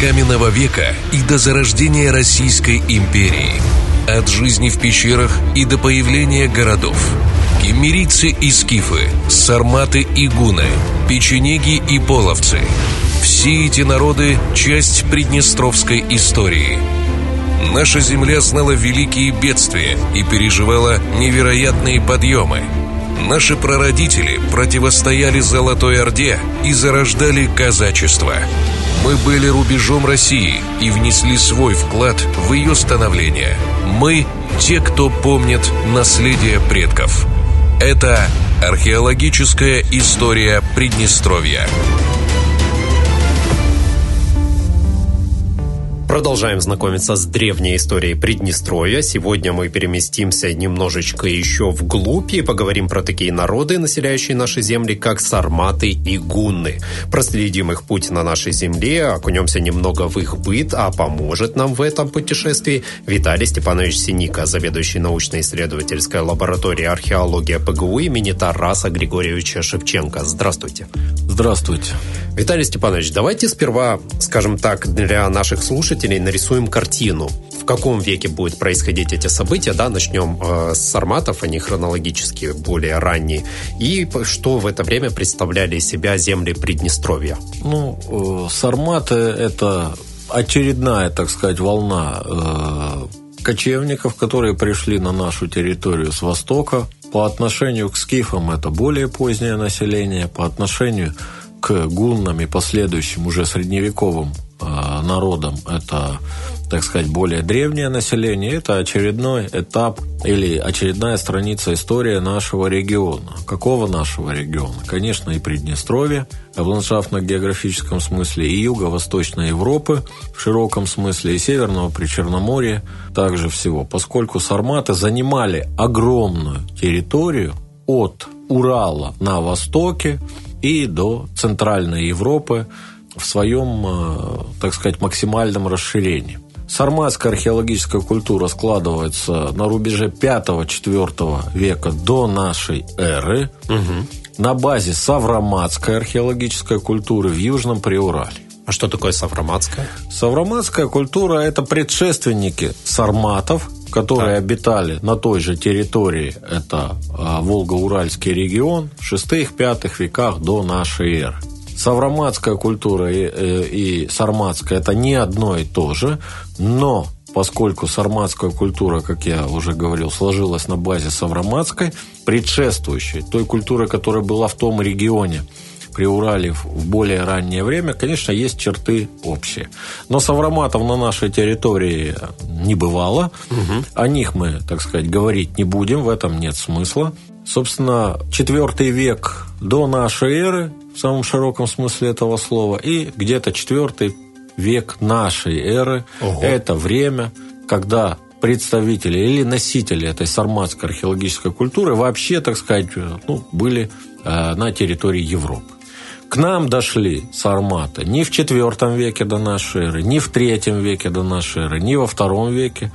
каменного века и до зарождения Российской империи. От жизни в пещерах и до появления городов. Кемерийцы и скифы, сарматы и гуны, печенеги и половцы. Все эти народы – часть приднестровской истории. Наша земля знала великие бедствия и переживала невероятные подъемы – Наши прародители противостояли Золотой Орде и зарождали казачество. Мы были рубежом России и внесли свой вклад в ее становление. Мы – те, кто помнит наследие предков. Это археологическая история Приднестровья. Продолжаем знакомиться с древней историей Приднестровья. Сегодня мы переместимся немножечко еще вглубь и поговорим про такие народы, населяющие наши земли, как сарматы и гунны. Проследим их путь на нашей земле, окунемся немного в их быт, а поможет нам в этом путешествии Виталий Степанович Синика, заведующий научно-исследовательской лабораторией археология ПГУ имени Тараса Григорьевича Шевченко. Здравствуйте. Здравствуйте. Виталий Степанович, давайте сперва, скажем так, для наших слушателей нарисуем картину. В каком веке будут происходить эти события, да, начнем э, с сарматов, они хронологически более ранние, и что в это время представляли из себя земли Приднестровья? Ну, э, сарматы – это очередная, так сказать, волна э, кочевников, которые пришли на нашу территорию с востока. По отношению к скифам это более позднее население, по отношению к гуннам и последующим уже средневековым народам это, так сказать, более древнее население, это очередной этап или очередная страница истории нашего региона. Какого нашего региона? Конечно, и Приднестровье в ландшафтно-географическом смысле, и Юго-Восточной Европы в широком смысле, и Северного Причерноморья также всего, поскольку сарматы занимали огромную территорию от Урала на востоке и до Центральной Европы в своем, э, так сказать, максимальном расширении. Сарматская археологическая культура складывается на рубеже 5-4 века до нашей эры угу. на базе савроматской археологической культуры в Южном Приурале. А что такое савроматская? Савроматская культура – это предшественники сарматов, которые так. обитали на той же территории, это а, Волго-Уральский регион, в 6-5 веках до нашей эры. Савроматская культура и, э, и сарматская – это не одно и то же, но поскольку сарматская культура, как я уже говорил, сложилась на базе савроматской, предшествующей той культуры, которая была в том регионе – при Урале в более раннее время, конечно, есть черты общие. Но савроматов на нашей территории не бывало. Угу. О них мы, так сказать, говорить не будем, в этом нет смысла. Собственно, четвертый век до нашей эры, в самом широком смысле этого слова, и где-то четвертый век нашей эры Ого. – это время, когда представители или носители этой сарматской археологической культуры вообще, так сказать, ну, были э, на территории Европы. К нам дошли сарматы не в IV веке до нашей эры, не в III веке до нашей эры, не во II веке,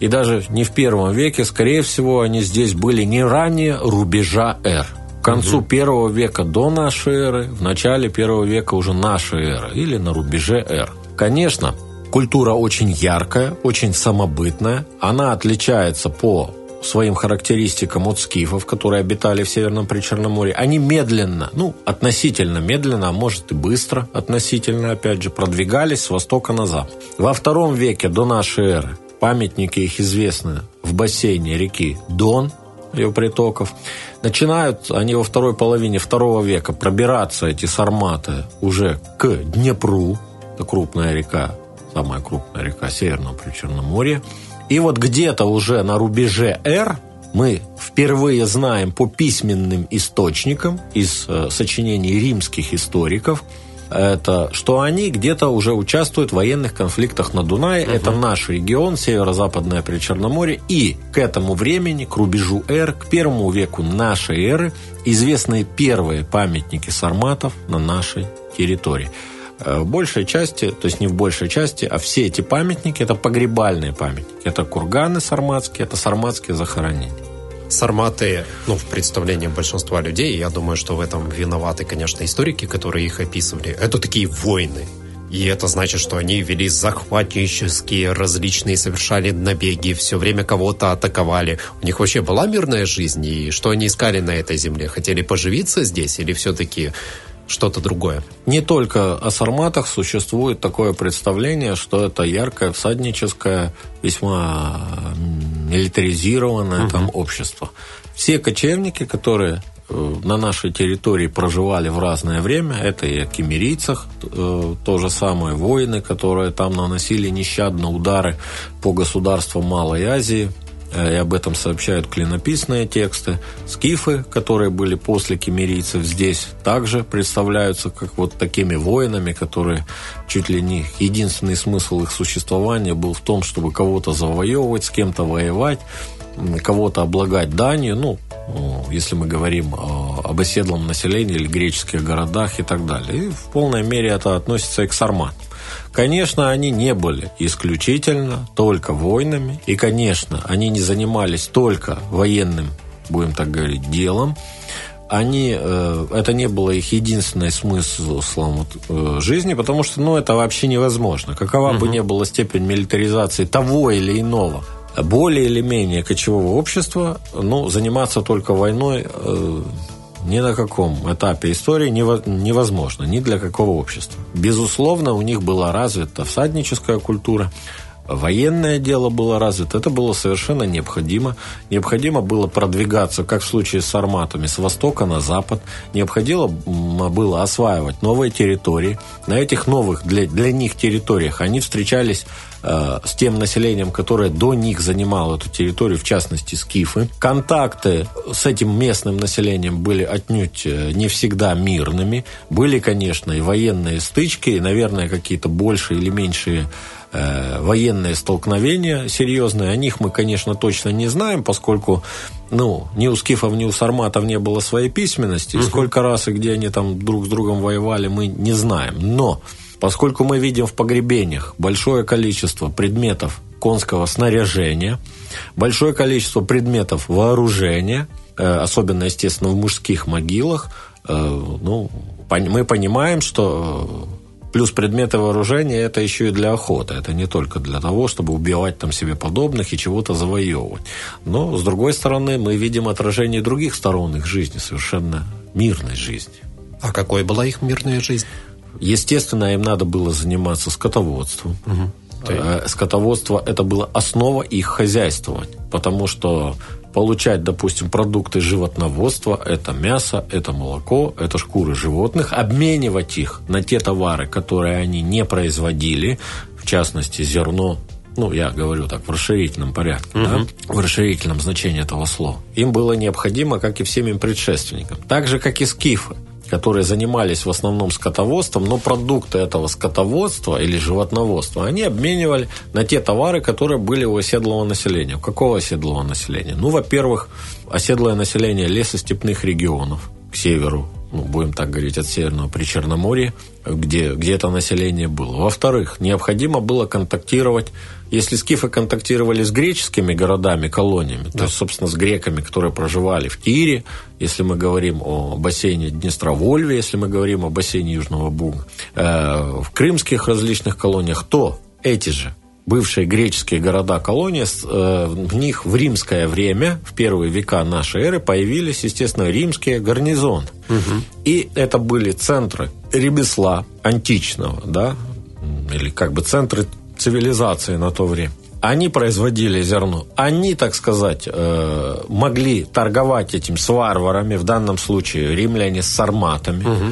и даже не в первом веке. Скорее всего, они здесь были не ранее рубежа эр. К концу угу. первого века до нашей эры, в начале первого века уже нашей эры, или на рубеже эр. Конечно, культура очень яркая, очень самобытная. Она отличается по своим характеристикам от скифов, которые обитали в Северном Причерноморье, они медленно, ну, относительно медленно, а может и быстро относительно, опять же, продвигались с востока на запад. Во втором веке до нашей эры памятники их известны в бассейне реки Дон, ее притоков. Начинают они во второй половине второго века пробираться, эти сарматы, уже к Днепру, это крупная река, самая крупная река Северного Причерноморья. И вот где-то уже на рубеже R мы впервые знаем по письменным источникам из э, сочинений римских историков, это, что они где-то уже участвуют в военных конфликтах на Дунае. Угу. Это наш регион, северо-западное Причерноморье. И к этому времени, к рубежу эр, к первому веку нашей эры, известны первые памятники сарматов на нашей территории. Э, в большей части, то есть не в большей части, а все эти памятники – это погребальные памятники. Это курганы сарматские, это сарматские захоронения. Сарматы, ну, в представлении большинства людей, я думаю, что в этом виноваты, конечно, историки, которые их описывали. Это такие войны. И это значит, что они вели захватнические различные, совершали набеги, все время кого-то атаковали. У них вообще была мирная жизнь, и что они искали на этой земле? Хотели поживиться здесь или все-таки что-то другое? Не только о сарматах существует такое представление, что это яркое, всадническое, весьма милитаризированное угу. там общество. Все кочевники, которые э, на нашей территории проживали в разное время. Это и о кемерийцах, э, то же самое воины, которые там наносили нещадно удары по государствам Малой Азии, и об этом сообщают клинописные тексты. Скифы, которые были после кемерийцев здесь, также представляются как вот такими воинами, которые чуть ли не единственный смысл их существования был в том, чтобы кого-то завоевывать, с кем-то воевать, кого-то облагать данью, ну, если мы говорим об оседлом населении или греческих городах и так далее. И в полной мере это относится и к сарматам. Конечно, они не были исключительно только войнами, и, конечно, они не занимались только военным, будем так говорить, делом. Они, э, это не было их единственной смыслом э, жизни, потому что ну, это вообще невозможно. Какова угу. бы ни была степень милитаризации того или иного более или менее кочевого общества, ну, заниматься только войной э, ни на каком этапе истории невозможно, ни для какого общества. Безусловно, у них была развита всадническая культура, военное дело было развито, это было совершенно необходимо. Необходимо было продвигаться, как в случае с арматами, с востока на запад. Необходимо было осваивать новые территории. На этих новых для, для них территориях они встречались э, с тем населением, которое до них занимало эту территорию, в частности, скифы. Контакты с этим местным населением были отнюдь э, не всегда мирными. Были, конечно, и военные стычки, и, наверное, какие-то большие или меньшие военные столкновения серьезные. О них мы, конечно, точно не знаем, поскольку ну, ни у скифов, ни у сарматов не было своей письменности. Угу. Сколько раз и где они там друг с другом воевали, мы не знаем. Но поскольку мы видим в погребениях большое количество предметов конского снаряжения, большое количество предметов вооружения, э, особенно, естественно, в мужских могилах, э, ну, мы понимаем, что Плюс предметы вооружения это еще и для охоты. Это не только для того, чтобы убивать там себе подобных и чего-то завоевывать. Но, с другой стороны, мы видим отражение других сторон их жизни, совершенно мирной жизни. А какой была их мирная жизнь? Естественно, им надо было заниматься скотоводством. Угу. Скотоводство – это была основа их хозяйствования, потому что получать, допустим, продукты животноводства, это мясо, это молоко, это шкуры животных, обменивать их на те товары, которые они не производили, в частности, зерно, ну, я говорю так, в расширительном порядке, угу. да, в расширительном значении этого слова, им было необходимо, как и всем им предшественникам. Так же, как и скифы которые занимались в основном скотоводством, но продукты этого скотоводства или животноводства они обменивали на те товары, которые были у оседлого населения. У какого оседлого населения? Ну, во-первых, оседлое население лесостепных регионов к северу, ну, будем так говорить, от Северного Причерноморья, где, где это население было. Во-вторых, необходимо было контактировать если скифы контактировали с греческими городами, колониями, да. то есть, собственно, с греками, которые проживали в Тире, если мы говорим о бассейне Днестровольве, если мы говорим о бассейне Южного Буга, э, в крымских различных колониях, то эти же бывшие греческие города-колонии, э, в них в римское время, в первые века нашей эры, появились, естественно, римские гарнизоны. Угу. И это были центры ремесла античного, да, или как бы центры цивилизации на то время. Они производили зерно. Они, так сказать, э, могли торговать этим с варварами, в данном случае римляне с сарматами. Угу.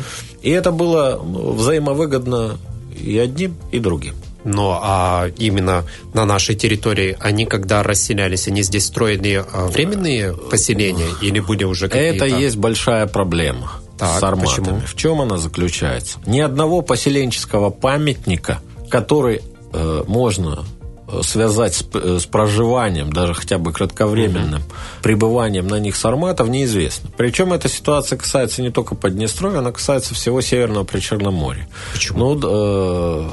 И это было взаимовыгодно и одним, и другим. Но а именно на нашей территории они, когда расселялись, они здесь строили а, временные поселения или были уже какие-то? Это есть большая проблема так, с арматами. Почему? В чем она заключается? Ни одного поселенческого памятника, который Э, можно э, связать с, э, с проживанием, даже хотя бы кратковременным угу. пребыванием на них сарматов, неизвестно. Причем эта ситуация касается не только Поднестровья, она касается всего Северного Причерноморья. Почему? Ну, э,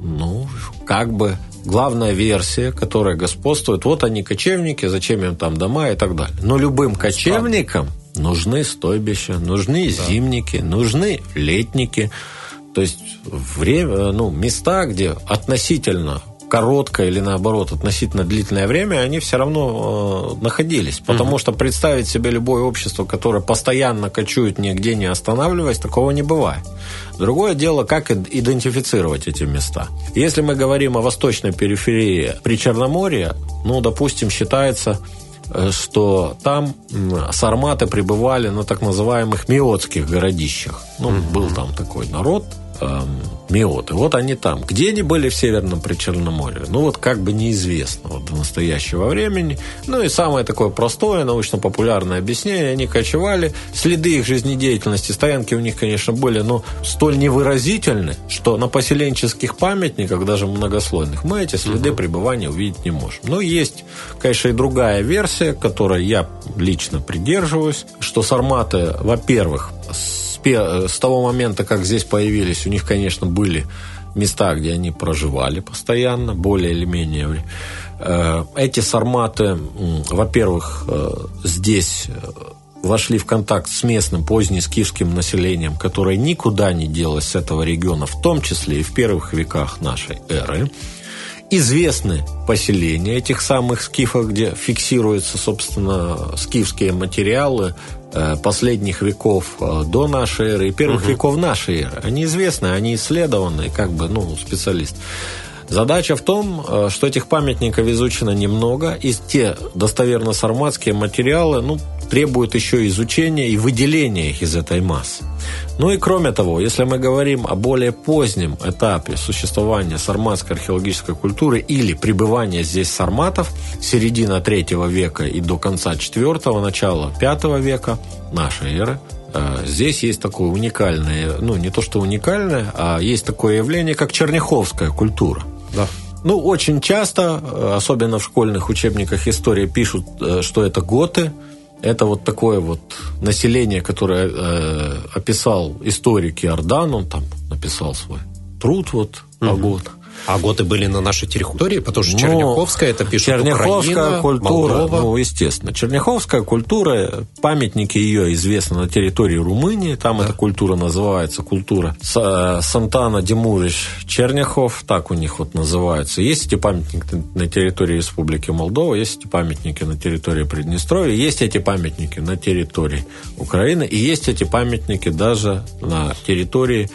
ну, как бы главная версия, которая господствует, вот они кочевники, зачем им там дома и так далее. Но любым кочевникам нужны стойбища, нужны да. зимники, нужны летники, То есть время, ну, места, где относительно короткое или наоборот относительно длительное время, они все равно э, находились. Потому угу. что представить себе любое общество, которое постоянно кочует, нигде не останавливаясь, такого не бывает. Другое дело, как идентифицировать эти места. Если мы говорим о восточной периферии при Черноморье, ну, допустим, считается э, что там сарматы пребывали на так называемых миотских городищах. Ну, был там такой народ, эм, миоты. Вот они там. Где они были в Северном Причерноморье? Ну, вот как бы неизвестно вот, до настоящего времени. Ну, и самое такое простое, научно-популярное объяснение. Они кочевали. Следы их жизнедеятельности, стоянки у них, конечно, были, но столь невыразительны, что на поселенческих памятниках, даже многослойных, мы эти следы угу. пребывания увидеть не можем. Но есть, конечно, и другая версия, которой я лично придерживаюсь, что сарматы, во-первых, с того момента, как здесь появились, у них, конечно, были места, где они проживали постоянно, более или менее. Э, эти сарматы, во-первых, э, здесь э, вошли в контакт с местным позднескифским населением, которое никуда не делось с этого региона, в том числе и в первых веках нашей эры. Известны поселения этих самых скифов, где фиксируются, собственно, скифские материалы, Э, последних веков э, до нашей эры и первых угу. веков нашей эры. Они известны, они исследованы, как бы, ну, специалист. Задача в том, э, что этих памятников изучено немного, и те достоверно-сарматские материалы ну, требуют еще изучения и выделения их из этой массы. Ну и кроме того, если мы говорим о более позднем этапе существования сарматской археологической культуры или пребывания здесь сарматов, середина третьего века и до конца четвертого, начала пятого века нашей эры, э, Здесь есть такое уникальное, ну не то что уникальное, а есть такое явление, как черняховская культура. Да. Ну, очень часто, э, особенно в школьных учебниках истории, пишут, э, что это готы. Это вот такое вот население, которое э, описал историк Иордан, он там написал свой труд вот угу. А готы были на нашей территории, потому что ну, Черняховская, это пишет Черняховская Украина, культура, Молдова. ну, естественно. Черняховская культура, памятники ее известны на территории Румынии, там да. эта культура называется культура Сантана Димурич Черняхов, так у них вот называется. Есть эти памятники на территории Республики Молдова, есть эти памятники на территории Приднестровья, есть эти памятники на территории Украины, и есть эти памятники даже на территории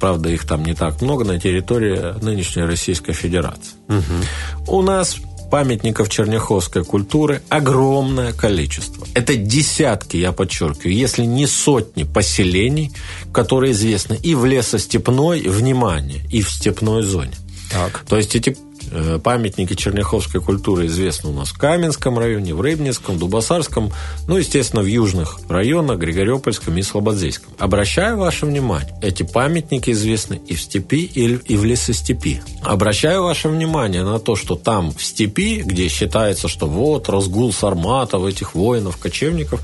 правда, их там не так много на территории нынешней Российской Федерации. Угу. У нас памятников черняховской культуры огромное количество. Это десятки, я подчеркиваю, если не сотни поселений, которые известны и в лесостепной, внимание, и в степной зоне. Так. То есть эти памятники черняховской культуры известны у нас в Каменском районе, в Рыбницком, Дубасарском, ну, естественно, в южных районах, Григорьопольском и Слободзейском. Обращаю ваше внимание, эти памятники известны и в степи, и в лесостепи. Обращаю ваше внимание на то, что там в степи, где считается, что вот разгул сарматов, этих воинов, кочевников,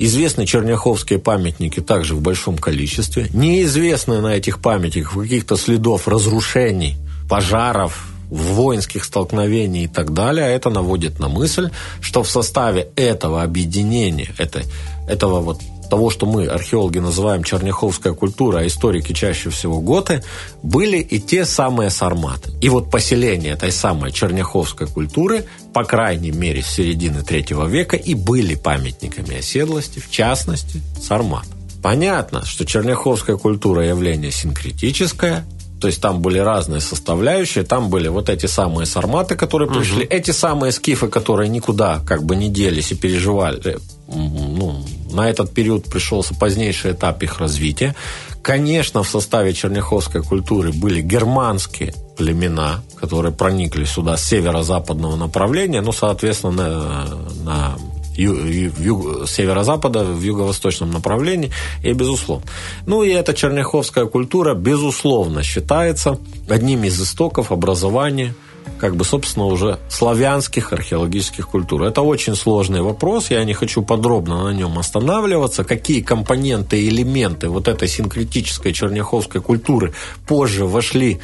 Известны черняховские памятники также в большом количестве. Неизвестны на этих памятниках каких-то следов разрушений, пожаров, воинских столкновений и так далее, а это наводит на мысль, что в составе этого объединения, это, этого вот того, что мы, археологи, называем черняховская культура, а историки чаще всего готы, были и те самые сарматы. И вот поселения этой самой черняховской культуры, по крайней мере, с середины третьего века, и были памятниками оседлости, в частности, сармат. Понятно, что черняховская культура явление синкретическое, то есть там были разные составляющие, там были вот эти самые сарматы, которые пришли, угу. эти самые скифы, которые никуда как бы не делись и переживали. Ну, на этот период пришелся позднейший этап их развития. Конечно, в составе черняховской культуры были германские племена, которые проникли сюда с северо-западного направления, ну, соответственно, на, на юг, северо-запада, в юго-восточном направлении, и безусловно. Ну и эта черняховская культура, безусловно, считается одним из истоков образования как бы, собственно, уже славянских археологических культур. Это очень сложный вопрос, я не хочу подробно на нем останавливаться. Какие компоненты и элементы вот этой синкретической черняховской культуры позже вошли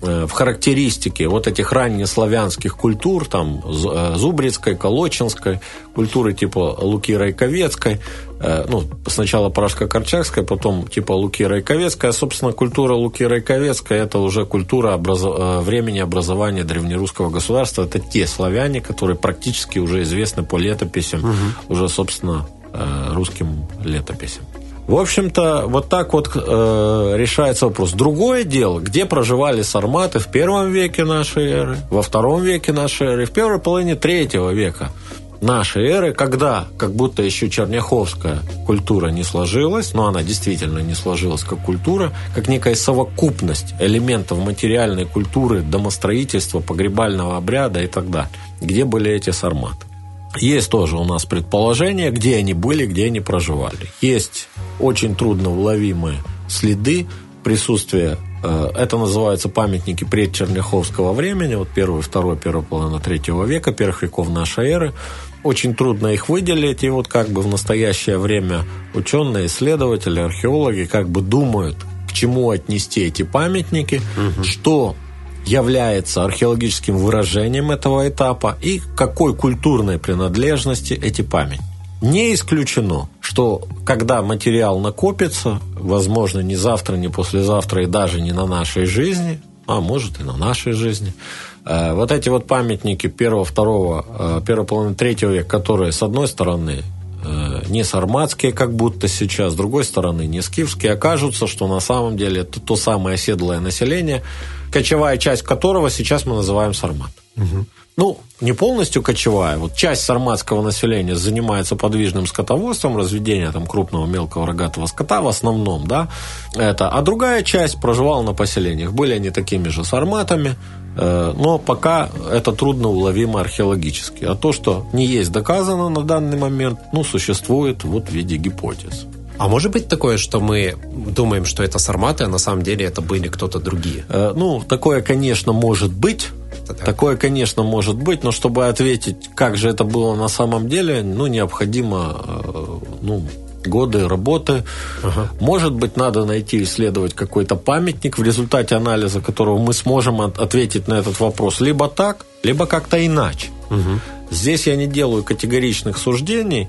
характеристике вот этих раннеславянских культур, там, Зубрицкой, Колочинской, культуры типа Луки Райковецкой, ну, сначала Пражско-Корчакская, потом типа Луки Райковецкая. Собственно, культура Луки Райковецкая – это уже культура образов... времени образования древнерусского государства. Это те славяне, которые практически уже известны по летописям, угу. уже, собственно, русским летописям. В общем-то, вот так вот э, решается вопрос. Другое дело, где проживали сарматы в первом веке нашей эры, во втором веке нашей эры, в первой половине третьего века нашей эры, когда как будто еще черняховская культура не сложилась, но она действительно не сложилась как культура, как некая совокупность элементов материальной культуры, домостроительства, погребального обряда и так далее. Где были эти сарматы? Есть тоже у нас предположение, где они были, где они проживали. Есть очень трудно уловимые следы присутствия. Э, это называются памятники предчерняховского времени, вот первый, второй, первая половина третьего века, первых веков нашей эры. Очень трудно их выделить, и вот как бы в настоящее время ученые, исследователи, археологи как бы думают, к чему отнести эти памятники, угу. что является археологическим выражением этого этапа и какой культурной принадлежности эти памятники. Не исключено, что когда материал накопится, возможно, не завтра, не послезавтра и даже не на нашей жизни, а может и на нашей жизни, э, вот эти вот памятники первого, второго, э, первой половины третьего века, которые, с одной стороны, не сарматские, как будто сейчас, с другой стороны, не скифские, окажутся, что на самом деле это то самое оседлое население, кочевая часть которого сейчас мы называем сармат. Угу. Ну, не полностью кочевая. Вот часть сарматского населения занимается подвижным скотоводством, разведением там, крупного мелкого рогатого скота в основном, да, это. А другая часть проживала на поселениях. Были они такими же сарматами, э, но пока это трудно уловимо археологически. А то, что не есть доказано на данный момент, ну, существует вот в виде гипотез. А может быть такое, что мы думаем, что это сарматы, а на самом деле это были кто-то другие? Э, ну, такое, конечно, может быть. Так. Такое, конечно, может быть, но чтобы ответить, как же это было на самом деле, ну, необходимо э, ну, годы работы. Ага. Может быть, надо найти, исследовать какой-то памятник, в результате анализа которого мы сможем ответить на этот вопрос либо так, либо как-то иначе. Угу. Здесь я не делаю категоричных суждений,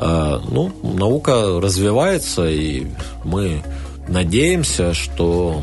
ну, наука развивается, и мы надеемся, что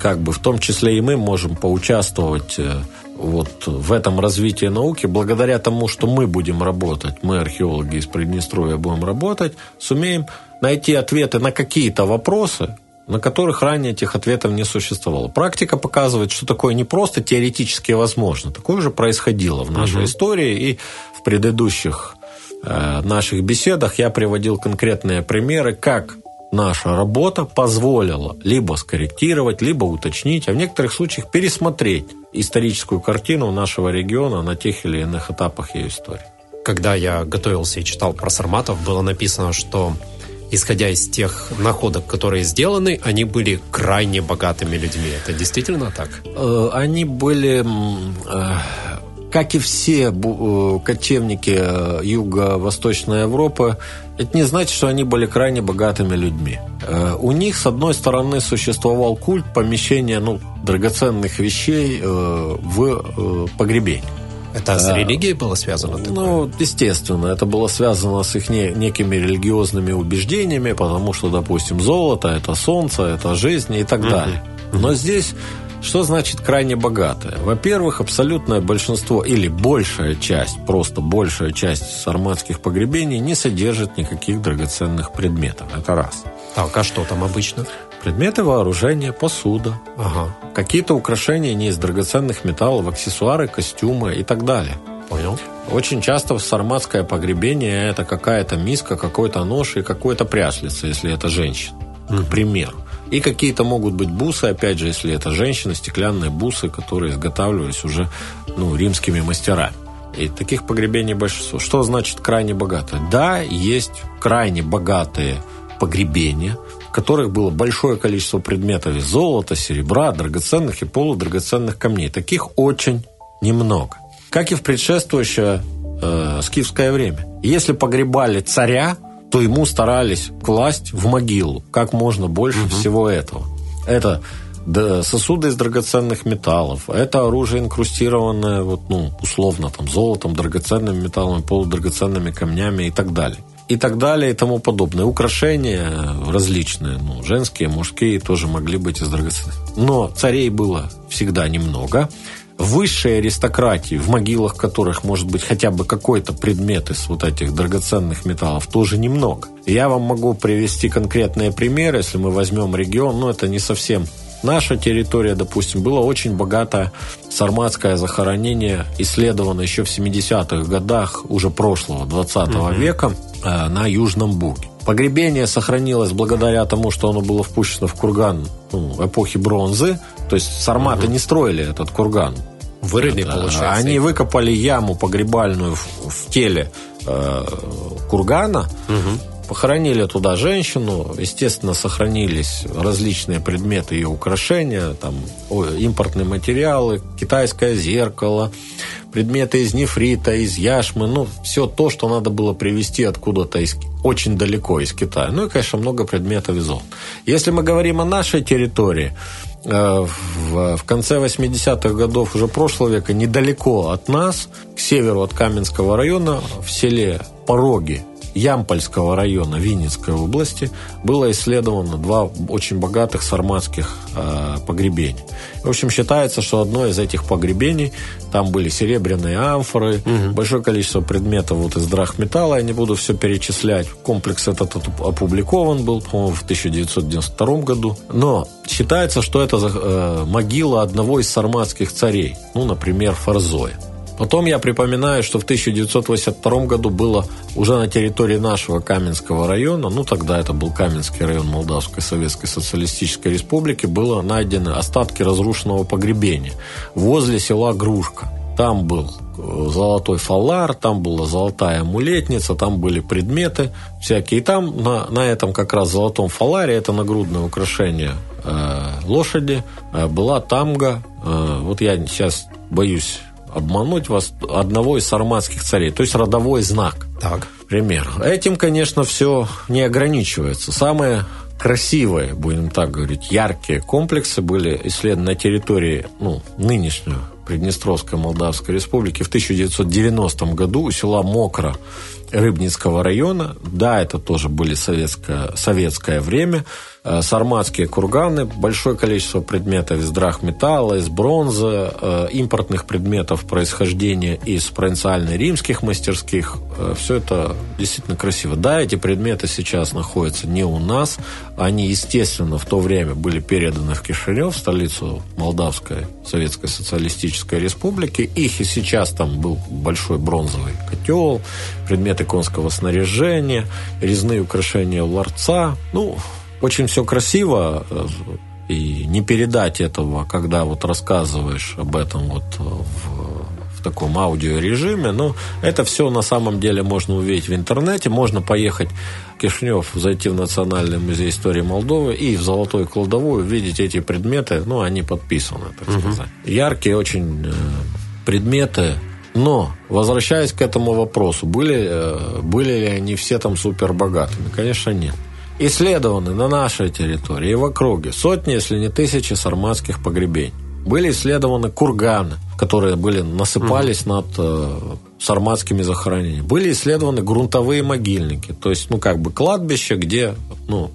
как бы в том числе и мы можем поучаствовать э, вот в этом развитии науки, благодаря тому, что мы будем работать, мы, археологи из Приднестровья, будем работать, сумеем найти ответы на какие-то вопросы, на которых ранее этих ответов не существовало. Практика показывает, что такое не просто теоретически возможно, такое же происходило в нашей угу. истории и в предыдущих Э, наших беседах я приводил конкретные примеры, как наша работа позволила либо скорректировать, либо уточнить, а в некоторых случаях пересмотреть историческую картину нашего региона на тех или иных этапах ее истории. Когда я готовился и читал про сарматов, было написано, что исходя из тех находок, которые сделаны, они были крайне богатыми людьми. Это действительно так? Э, они были э, как и все э, кочевники э, Юго-Восточной Европы, это не значит, что они были крайне богатыми людьми. Э, у них, с одной стороны, существовал культ помещения ну, драгоценных вещей в погребение. Это с религией было связано? Такое? Ну, естественно, это было связано с их некими религиозными убеждениями, потому что, допустим, золото – это солнце, это жизнь и так далее. Но здесь что значит крайне богатая? Во-первых, абсолютное большинство или большая часть, просто большая часть сарматских погребений не содержит никаких драгоценных предметов. Это раз. Так, а что там обычно? Предметы вооружения, посуда, ага. какие-то украшения не из драгоценных металлов, аксессуары, костюмы и так далее. Понял. Очень часто в сарматское погребение это какая-то миска, какой-то нож и какой-то пряслица, если это женщина, mm. к примеру. И какие-то могут быть бусы, опять же, если это женщина, стеклянные бусы, которые изготавливались уже ну, римскими мастерами. И таких погребений большинство. Что значит крайне богатые? Да, есть крайне богатые погребения, в которых было большое количество предметов из золота, серебра, драгоценных и полудрагоценных камней. Таких очень немного. Как и в предшествующее э, скифское время. Если погребали царя, то ему старались класть в могилу как можно больше угу. всего этого. Это сосуды из драгоценных металлов. Это оружие инкрустированное, вот, ну, условно, там, золотом, драгоценными металлами, полудрагоценными камнями и так далее и так далее и тому подобное. Украшения различные, ну, женские, мужские тоже могли быть из драгоценных. Но царей было всегда немного. Высшей аристократии, в могилах которых может быть хотя бы какой-то предмет из вот этих драгоценных металлов, тоже немного. Я вам могу привести конкретные примеры, если мы возьмем регион, ну, это не совсем наша территория, допустим, было очень богатое сарматское захоронение, исследовано еще в 70-х годах уже прошлого, 20 угу. века э, на Южном Буге. Погребение сохранилось благодаря тому, что оно было впущено в курган ну, эпохи бронзы. То есть сарматы угу. не строили этот курган. Вырыли, Это, получается. Они выкопали яму погребальную в, в теле э, кургана. Угу Похоронили туда женщину, естественно, сохранились различные предметы ее украшения, там импортные материалы, китайское зеркало, предметы из нефрита, из яшмы, ну, все то, что надо было привезти откуда-то из, очень далеко из Китая. Ну и, конечно, много предметов из золота. Если мы говорим о нашей территории, в, в конце 80-х годов уже прошлого века, недалеко от нас, к северу от Каменского района, в селе Пороги, Ямпольского района Винницкой области было исследовано два очень богатых сарматских э, погребения. В общем, считается, что одно из этих погребений, там были серебряные амфоры, угу. большое количество предметов вот из драхметалла, я не буду все перечислять. Комплекс этот опубликован был, по-моему, в 1992 году. Но считается, что это э, могила одного из сарматских царей, ну, например, Фарзоя. Потом я припоминаю, что в 1982 году было уже на территории нашего Каменского района, ну тогда это был Каменский район Молдавской Советской Социалистической Республики, было найдены остатки разрушенного погребения возле села Грушка. Там был э, золотой фалар, там была золотая амулетница, там были предметы всякие. И там на, на этом как раз золотом фаларе, это нагрудное украшение э, лошади, э, была тамга. Э, вот я сейчас боюсь обмануть вас одного из сарматских царей, то есть родовой знак. Так. Пример. Этим, конечно, все не ограничивается. Самые красивые, будем так говорить, яркие комплексы были исследованы на территории ну, нынешнего Приднестровской Молдавской Республики в 1990 году у села Мокро Рыбницкого района. Да, это тоже были советское, советское время. Э, сарматские курганы, большое количество предметов из драхметалла, из бронзы, э, импортных предметов происхождения из провинциально-римских мастерских. Э, Все это действительно красиво. Да, эти предметы сейчас находятся не у нас. Они, естественно, в то время были переданы в Кишинев, столицу Молдавской Советской Социалистической Республики. Их и сейчас там был большой бронзовый котел, предметы конского снаряжения, резные украшения ларца. Ну, очень все красиво, э, и не передать этого, когда вот рассказываешь об этом вот в, в таком аудиорежиме. Но это все на самом деле можно увидеть в интернете. Можно поехать в Кишнев, зайти в Национальный музей истории Молдовы и в Золотой кладовую увидеть эти предметы. Ну, они подписаны, так угу. сказать. Яркие очень э, предметы. Но, возвращаясь к этому вопросу, были, э, были ли они все там супер богатыми? Конечно, нет. Исследованы на нашей территории и в округе сотни, если не тысячи сарматских погребений. Были исследованы курганы, которые были, насыпались mm над э, сарматскими захоронениями. Были исследованы грунтовые могильники, то есть, ну, как бы кладбище, где, ну,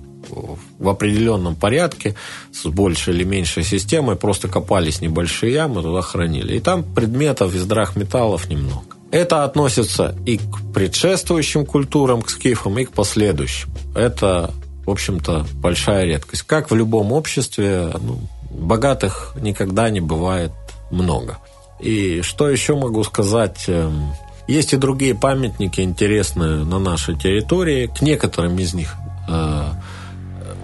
в определенном порядке, с большей или меньшей системой, просто копались небольшие ямы, туда хранили. И там предметов из драхметаллов немного. Это относится и к предшествующим культурам, к скифам, и к последующим. Это, в общем-то, большая редкость. Как в любом обществе, ну, богатых никогда не бывает много. И что еще могу сказать? Эм, есть и другие памятники интересные на нашей территории. К некоторым из них э,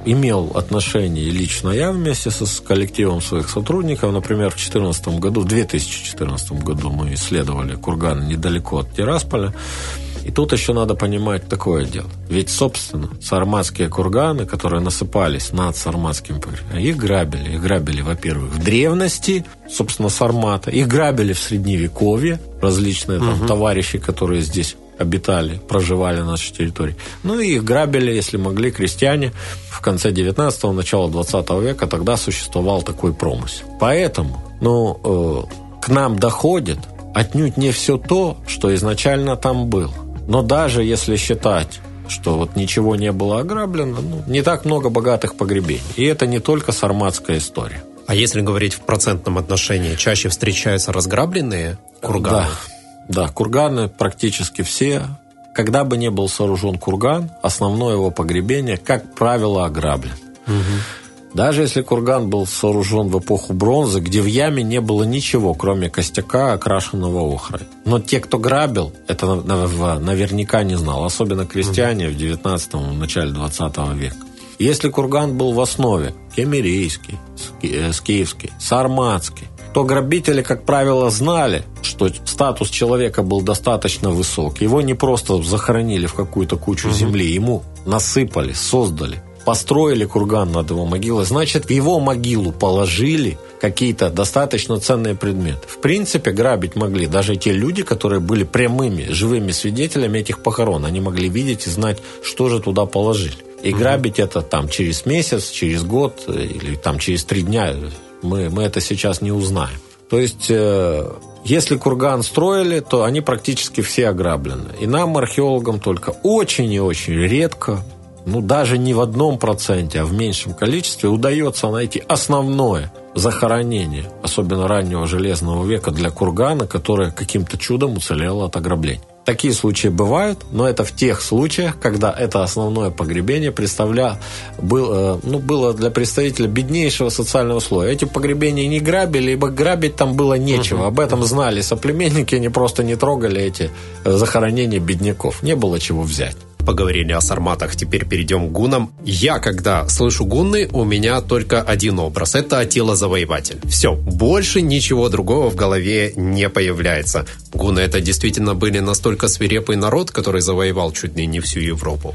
имел отношение лично я вместе со, с коллективом своих сотрудников. Например, в 2014 году, в 2014 году мы исследовали курганы недалеко от Тирасполя. И тут еще надо понимать такое дело. Ведь, собственно, сарматские курганы, которые насыпались над сарматским их грабили. Их грабили, во-первых, в древности, собственно, сармата. Их грабили в средневековье. Различные там угу. товарищи, которые здесь обитали, проживали на нашей территории. Ну и их грабили, если могли, крестьяне. В конце 19-го, начало 20 века тогда существовал такой промысел. Поэтому, ну, э, к нам доходит отнюдь не все то, что изначально там было. Но даже если считать что вот ничего не было ограблено, ну, не так много богатых погребений. И это не только сарматская история. А если говорить в процентном отношении, чаще встречаются разграбленные курганы? Да, да курганы практически все. Когда бы не был сооружен курган, основное его погребение, как правило, ограблен. Угу. Даже если курган был сооружен в эпоху бронзы, где в яме не было ничего, кроме костяка, окрашенного охрой. Но те, кто грабил, это наверняка не знал, особенно крестьяне в 19 начале 20 века. Если курган был в основе кемерийский, э, скифский, сарматский, то грабители, как правило, знали, что статус человека был достаточно высок. Его не просто захоронили в какую-то кучу угу. земли, ему насыпали, создали, построили курган над его могилой. Значит, в его могилу положили какие-то достаточно ценные предметы. В принципе, грабить могли даже те люди, которые были прямыми, живыми свидетелями этих похорон. Они могли видеть и знать, что же туда положили. И грабить это там через месяц, через год э, или там через три дня мы, мы это сейчас не узнаем. То есть, э, если курган строили, то они практически все ограблены. И нам, археологам, только очень и очень редко, ну даже не в одном проценте, а в меньшем количестве удается найти основное захоронение, особенно раннего железного века для кургана, которое каким-то чудом уцелело от ограбления. Такие случаи бывают, но это в тех случаях, когда это основное погребение представля, был, э, ну, было для представителя беднейшего социального слоя. Эти погребения не грабили, ибо грабить там было нечего. Об этом знали соплеменники, они просто не трогали эти э, захоронения бедняков. Не было чего взять поговорили о сарматах, теперь перейдем к гунам. Я, когда слышу гунны, у меня только один образ. Это Атила-завоеватель. Все, больше ничего другого в голове не появляется. Гуны это действительно были настолько свирепый народ, который завоевал чуть ли не всю Европу.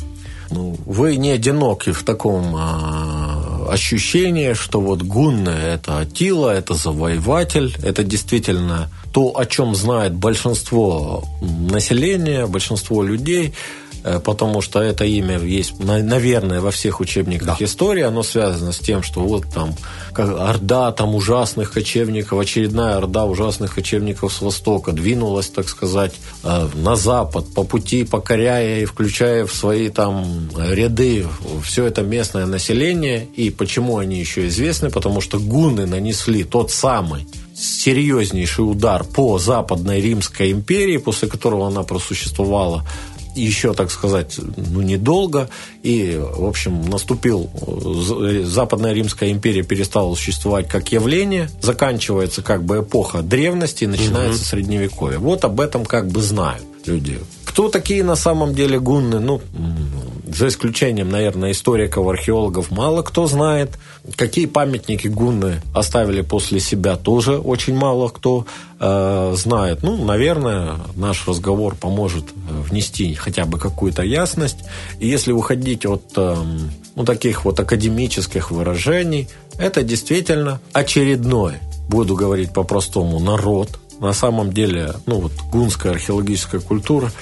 Ну, вы не одиноки в таком а, ощущении, что вот гунны – это Атила, это завоеватель, это действительно то, о чем знает большинство населения, большинство людей – Э, потому что это имя есть, наверное, во всех учебниках да. истории, оно связано с тем, что вот там как орда там ужасных кочевников, очередная орда ужасных кочевников с востока двинулась, так сказать, э, на запад, по пути покоряя и включая в свои там ряды все это местное население. И почему они еще известны? Потому что гуны нанесли тот самый серьезнейший удар по Западной Римской империи, после которого она просуществовала еще, так сказать, ну, недолго. И, в общем, наступил... Западная Римская империя перестала существовать как явление, заканчивается как бы эпоха древности, начинается угу. средневековье. Вот об этом как бы знают люди. Кто такие на самом деле гунны? Ну, за исключением, наверное, историков, археологов, мало кто знает. Какие памятники гунны оставили после себя, тоже очень мало кто э, знает. Ну, наверное, наш разговор поможет э, внести хотя бы какую-то ясность. И если уходить от э, ну, таких вот академических выражений, это действительно очередной, буду говорить по-простому, народ – на самом деле, ну вот гунская археологическая культура,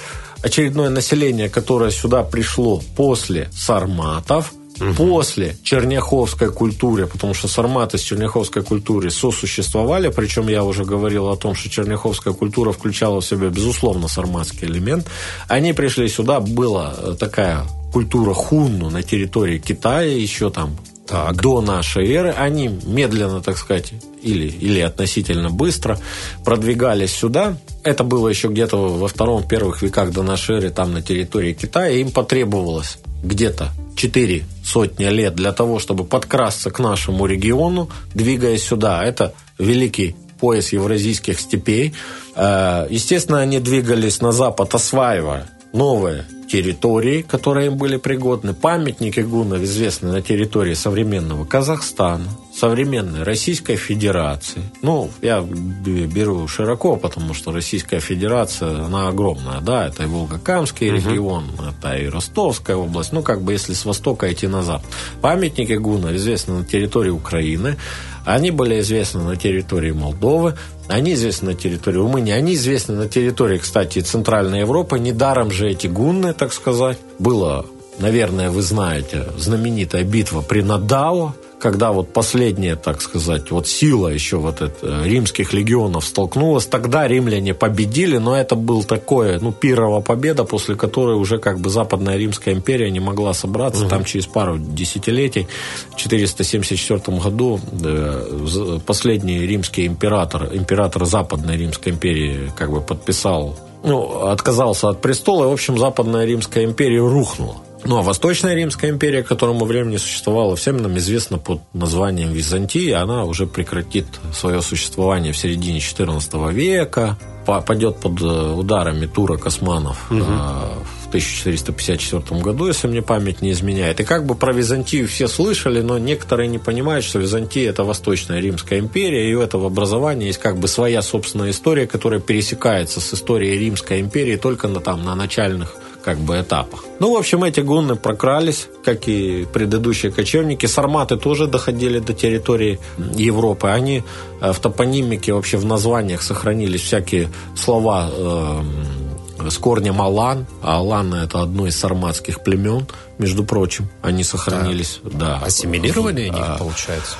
очередное население, которое сюда пришло после сарматов, угу. после черняховской культуры, потому что сарматы с черняховской культурой сосуществовали, причем я уже говорил о том, что черняховская культура включала в себя, безусловно, сарматский элемент. Они пришли сюда, была такая культура хунну на территории Китая, еще там так. до нашей эры, они медленно, так сказать, или, или относительно быстро продвигались сюда. Это было еще где-то во втором, первых веках до нашей эры, там на территории Китая. Им потребовалось где-то четыре сотни лет для того, чтобы подкрасться к нашему региону, двигаясь сюда. Это великий пояс евразийских степей. Э, естественно, они двигались на запад, осваивая новые территории, которые им были пригодны. Памятники гуннов известны на территории современного Казахстана, современной Российской Федерации. Ну, я беру широко, потому что Российская Федерация, она огромная, да, это и Волгокамский угу. регион, это и Ростовская область, ну, как бы если с востока идти назад. Памятники гуннов известны на территории Украины, Они были известны на территории Молдовы, они известны на территории Румынии, они известны на территории, кстати, Центральной Европы. Недаром же эти гунны, так сказать, было наверное, вы знаете, знаменитая битва при Надао, когда вот последняя, так сказать, вот сила еще вот это, э, римских легионов столкнулась, тогда римляне победили, но это был такое, ну, пирова победа, после которой уже как бы Западная Римская империя не могла собраться, угу. там через пару десятилетий, в 474 году э, последний римский император, император Западной Римской империи как бы подписал ну, отказался от престола, и, в общем, Западная Римская империя рухнула. Ну, а Восточная Римская империя, к которому времени существовала, всем нам известно под названием Византия, она уже прекратит свое существование в середине XIV века, попадет под э, ударами турок османов угу. в 1454 году, если мне память не изменяет. И как бы про Византию все слышали, но некоторые не понимают, что Византия – это Восточная Римская империя, и у этого образования есть как бы своя собственная история, которая пересекается с историей Римской империи только на, там, на начальных как бы этапах. Ну, в общем, эти гунны прокрались, как и предыдущие кочевники. Сарматы тоже доходили до территории Европы. Они э, в топонимике, вообще в названиях сохранились всякие слова э, с корнем Алан. А Алан это одно из сарматских племен, между прочим. Они сохранились. Да. да. Ассимилировали они, а, получается?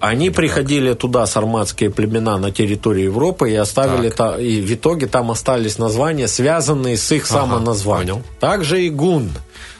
Они приходили туда, сарматские племена, на территорию Европы и оставили та, и в итоге там остались названия, связанные с их ага, самоназванием. Понял. Также и гун.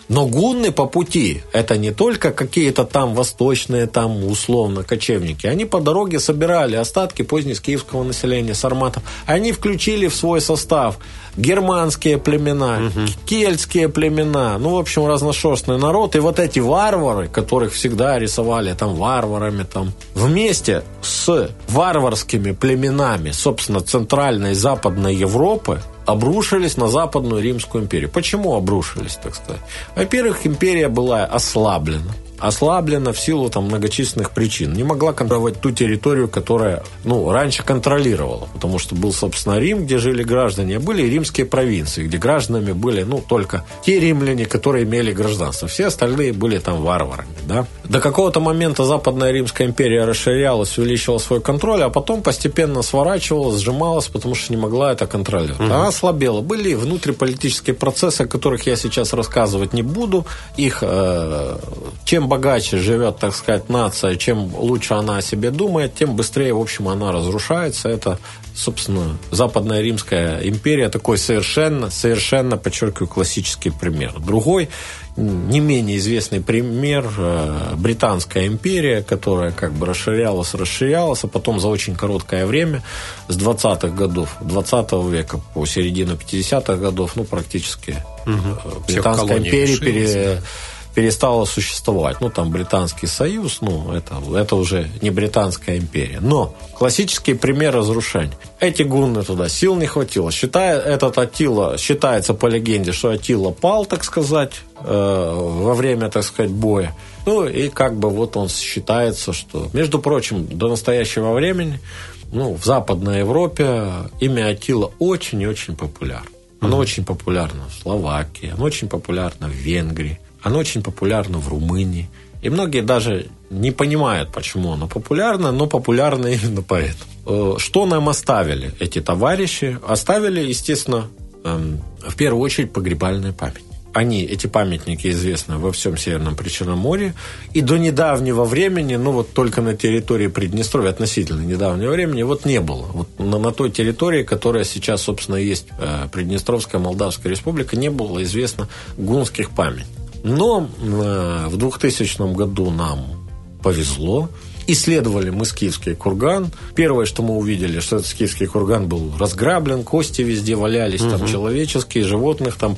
Но гунны по пути – это не только какие-то там восточные, там условно, кочевники. Они по дороге собирали остатки позднескиевского населения сарматов. Они включили в свой состав германские племена, угу. кельтские племена, ну, в общем, разношерстный народ. И вот эти варвары, которых всегда рисовали там варварами, там, вместе с варварскими племенами, собственно, Центральной и Западной Европы, обрушились на Западную Римскую империю. Почему обрушились, так сказать? Во-первых, империя была ослаблена ослаблена в силу там, многочисленных причин. Не могла контролировать ту территорию, которая ну, раньше контролировала. Потому что был, собственно, Рим, где жили граждане, а были римские провинции, где гражданами были ну, только те римляне, которые имели гражданство. Все остальные были там варварами. Да? До какого-то момента Западная Римская империя расширялась, увеличивала свой контроль, а потом постепенно сворачивалась, сжималась, потому что не могла это контролировать. Угу. Она слабела. Были внутриполитические процессы, о которых я сейчас рассказывать не буду. Их э, чем богаче живет, так сказать, нация, чем лучше она о себе думает, тем быстрее, в общем, она разрушается. Это, собственно, Западная Римская империя такой совершенно, совершенно, подчеркиваю, классический пример. Другой, не менее известный пример э, Британская империя, которая как бы расширялась, расширялась, а потом за очень короткое время, с 20-х годов 20 века по середину 50-х годов, ну, практически угу. Британская империя пере перестала существовать. Ну, там Британский Союз, ну, это, это уже не Британская империя. Но классический пример разрушения. Эти гунны туда сил не хватило. Считая, этот Атила, считается по легенде, что Атила пал, так сказать, э, во время, так сказать, боя. Ну, и как бы вот он считается, что, между прочим, до настоящего времени, ну, в Западной Европе имя Атила очень и очень популярно. Оно mm-hmm. очень популярно в Словакии, оно очень популярно в Венгрии. Оно очень популярно в Румынии. И многие даже не понимают, почему оно популярно, но популярно именно поэтому. Э, что нам оставили эти товарищи? Оставили, естественно, эм, в первую очередь погребальная память. Они, эти памятники известны во всем Северном Причерноморье. И до недавнего времени, ну вот только на территории Приднестровья, относительно недавнего времени, вот не было. Вот на, на той территории, которая сейчас, собственно, есть э, Приднестровская Молдавская Республика, не было известно гунских памятников. Но э, в 2000 году нам повезло. Исследовали мы скифский курган. Первое, что мы увидели, что этот скифский курган был разграблен, кости везде валялись, угу. там человеческие, животных, там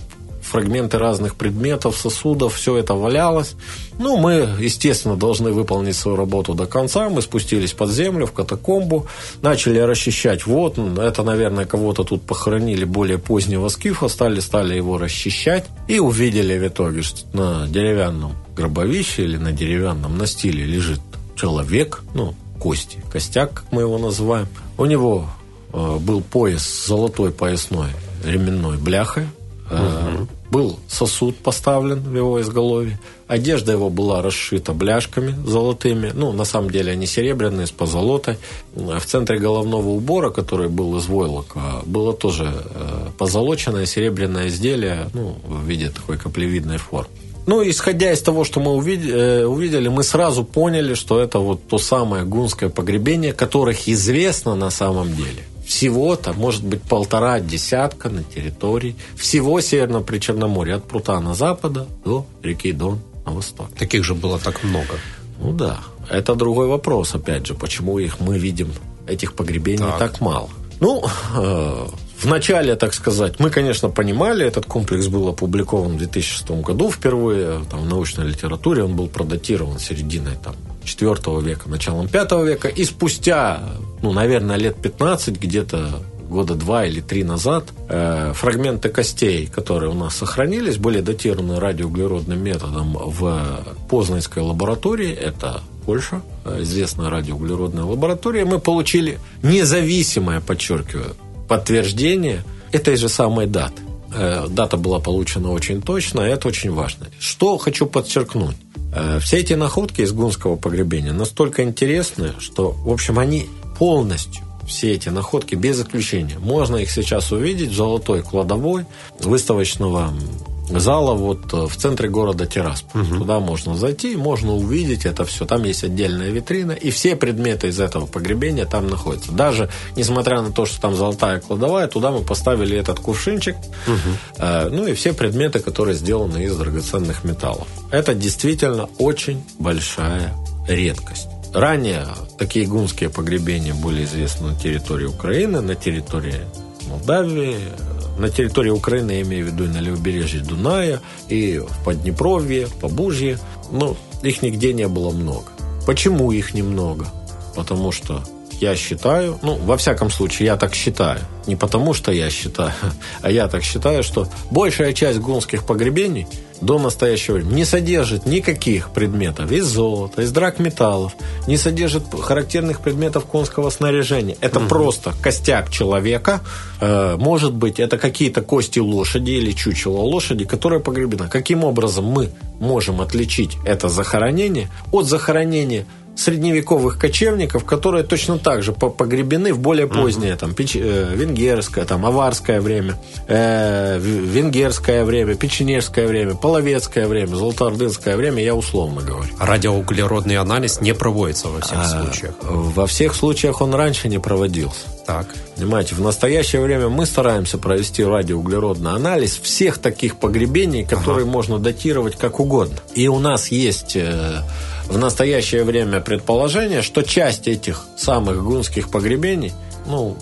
фрагменты разных предметов, сосудов, все это валялось. Ну, мы, естественно, должны выполнить свою работу до конца. Мы спустились под землю, в катакомбу, начали расчищать. Вот, это, наверное, кого-то тут похоронили более позднего скифа, стали, стали его расчищать. И увидели в итоге, что на деревянном гробовище или на деревянном настиле лежит человек, ну, кости, костяк, как мы его называем. У него э, был пояс золотой поясной ременной бляхой, угу. Был сосуд поставлен в его изголовье. Одежда его была расшита бляшками золотыми. Ну, на самом деле они серебряные, с позолотой. В центре головного убора, который был из войлока, было тоже э, позолоченное серебряное изделие ну, в виде такой каплевидной формы. Ну, исходя из того, что мы э, увидели, мы сразу поняли, что это вот то самое гунское погребение, которых известно на самом деле. Всего-то, может быть, полтора десятка на территории всего Северного Причерноморья, от Прута на запада до реки Дон на восток. Таких же было так много. Ну да. Это другой вопрос, опять же, почему их мы видим, этих погребений так, так мало. Ну, э, в начале, так сказать, мы, конечно, понимали, этот комплекс был опубликован в 2006 году впервые там, в научной литературе, он был продатирован серединой там, 4 века, началом 5 века, и спустя, ну, наверное, лет 15, где-то года два или три назад э, фрагменты костей, которые у нас сохранились, были датированы радиоуглеродным методом в Познанской лаборатории. Это Польша, э, известная радиоуглеродная лаборатория. Мы получили независимое, подчеркиваю, подтверждение этой же самой даты. Э, дата была получена очень точно, это очень важно. Что хочу подчеркнуть. Э, все эти находки из гунского погребения настолько интересны, что, в общем, они полностью все эти находки без исключения. Можно их сейчас увидеть в золотой кладовой выставочного зала вот э, в центре города Тирасполь. Угу. Туда можно зайти, можно увидеть это все. Там есть отдельная витрина, и все предметы из этого погребения там находятся. Даже несмотря на то, что там золотая кладовая, туда мы поставили этот кувшинчик, угу. э, ну и все предметы, которые сделаны из драгоценных металлов. Это действительно очень большая редкость. Ранее такие гунские погребения были известны на территории Украины, на территории Молдавии, на территории Украины, я имею в виду на левобережье Дуная, и в Поднепровье, в Побужье. Но их нигде не было много. Почему их немного? Потому что я считаю, ну, во всяком случае, я так считаю, не потому что я считаю, а я так считаю, что большая часть гунских погребений до настоящего времени не содержит никаких предметов из золота, из драгметаллов, не содержит характерных предметов конского снаряжения. Это угу. просто костяк человека, э, может быть, это какие-то кости лошади или чучело лошади, которое погребено. Каким образом мы можем отличить это захоронение от захоронения средневековых кочевников, которые точно так же погребены в более позднее, там, печ... Э, венгерское, там, аварское время, э, венгерское время, печенежское время, половецкое время, золотоордынское время, я условно говорю. Радиоуглеродный анализ не проводится во всех а, случаях? Во всех случаях он раньше не проводился. Так. Понимаете, в настоящее время мы стараемся провести радиоуглеродный анализ всех таких погребений, которые ага. можно датировать как угодно. И у нас есть э, в настоящее время предположение, что часть этих самых гунских погребений, ну,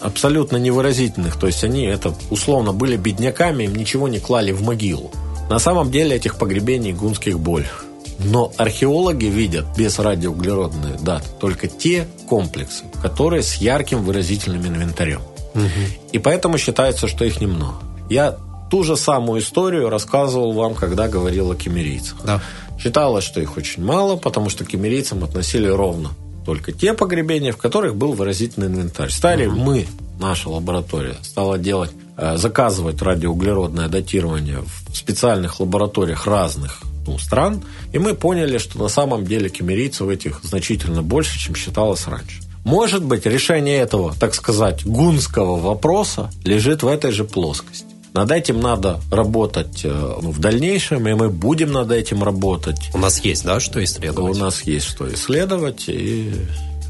абсолютно невыразительных, то есть они это условно были бедняками, им ничего не клали в могилу. На самом деле этих погребений гунских более. Но археологи видят без радиоуглеродных дат только те комплексы, которые с ярким выразительным инвентарем. Угу. И поэтому считается, что их немного. Я ту же самую историю рассказывал вам, когда говорил о кемерийцах. Да. Считалось, что их очень мало, потому что к кемерийцам относили ровно только те погребения, в которых был выразительный инвентарь. Стали угу. мы, наша лаборатория, стала делать, э, заказывать радиоуглеродное датирование в специальных лабораториях разных ну, стран, и мы поняли, что на самом деле кемерийцев этих значительно больше, чем считалось раньше. Может быть, решение этого, так сказать, гунского вопроса лежит в этой же плоскости. Над этим надо работать э, ну, в дальнейшем, и мы будем над этим работать. У нас есть, да, что исследовать? У нас есть что исследовать, и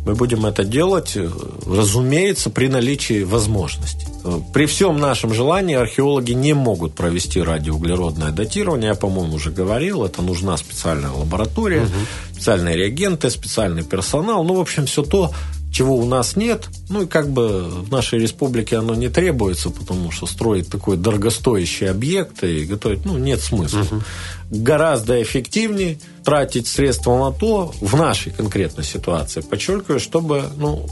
мы будем это делать, э, разумеется, при наличии возможности. Э, при всем нашем желании археологи не могут провести радиоуглеродное датирование. Я, по-моему, уже говорил, это нужна специальная лаборатория, угу. специальные реагенты, специальный персонал. Ну, в общем, все то, чего у нас нет. Ну и как бы в нашей республике оно не требуется, потому что строить такой дорогостоящий объект и готовить, ну, нет смысла. Угу. Гораздо эффективнее тратить средства на то, в нашей конкретной ситуации, подчеркиваю, чтобы ну,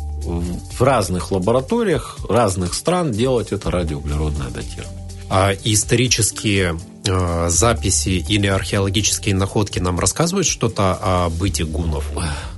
в разных лабораториях разных стран делать это радиоуглеродное датирование. А исторические э, записи или археологические находки нам рассказывают что-то о быте гунов?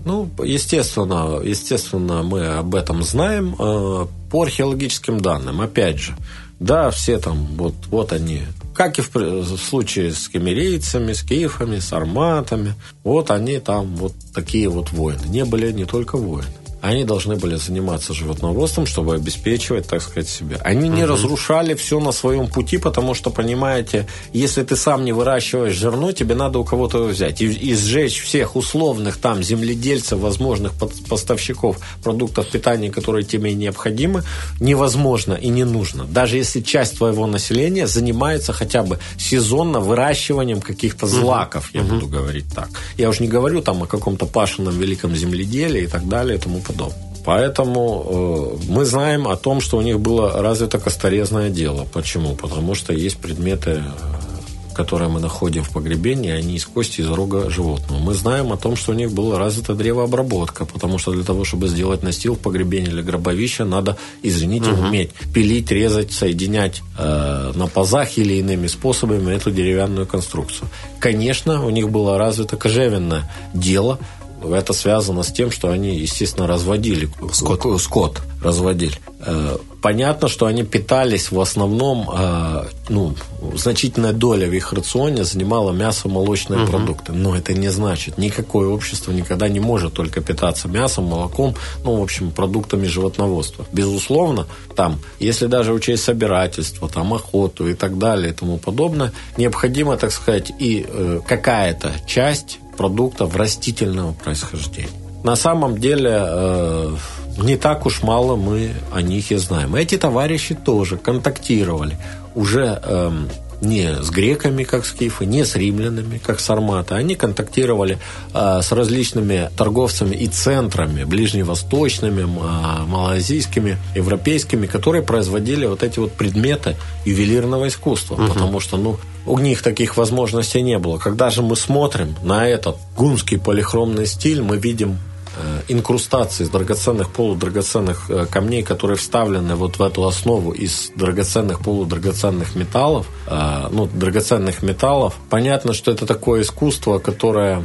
Ну, естественно, естественно, мы об этом знаем э, по археологическим данным. Опять же, да, все там, вот, вот они, как и в случае с кемерийцами, с киевами, с арматами. Вот они там вот такие вот воины. Не были не только воины они должны были заниматься животноводством, чтобы обеспечивать, так сказать, себя. Они не угу. разрушали все на своем пути, потому что, понимаете, если ты сам не выращиваешь зерно, тебе надо у кого-то взять. И, и сжечь всех условных там земледельцев, возможных поставщиков продуктов питания, которые тебе необходимы, невозможно и не нужно. Даже если часть твоего населения занимается хотя бы сезонно выращиванием каких-то злаков, угу. я угу. буду говорить так. Я уже не говорю там о каком-то пашенном великом земледелии и так далее и тому подобное. Поэтому э, мы знаем о том, что у них было развито косторезное дело. Почему? Потому что есть предметы, э, которые мы находим в погребении, они из кости, из рога животного. Мы знаем о том, что у них была развита древообработка, потому что для того, чтобы сделать настил в погребении или гробовище, надо, извините, угу. уметь пилить, резать, соединять э, на пазах или иными способами эту деревянную конструкцию. Конечно, у них было развито кожевенное дело – это связано с тем, что они, естественно, разводили скот, скот разводили. Э, понятно, что они питались в основном, э, ну, значительная доля в их рационе занимала мясо, молочные угу. продукты. Но это не значит, никакое общество никогда не может только питаться мясом, молоком, ну, в общем, продуктами животноводства. Безусловно, там, если даже учесть собирательство, там, охоту и так далее и тому подобное, необходимо, так сказать, и э, какая-то часть продуктов растительного происхождения. На самом деле э, не так уж мало мы о них и знаем. Эти товарищи тоже контактировали уже э, не с греками, как скифы, не с римлянами, как сарматы. Они контактировали э, с различными торговцами и центрами, ближневосточными, э, малазийскими, европейскими, которые производили вот эти вот предметы ювелирного искусства. Угу. Потому что, ну, у них таких возможностей не было. Когда же мы смотрим на этот гунский полихромный стиль, мы видим инкрустации из драгоценных, полудрагоценных э, камней, которые вставлены вот в эту основу из драгоценных, полудрагоценных металлов, э, ну, драгоценных металлов. Понятно, что это такое искусство, которое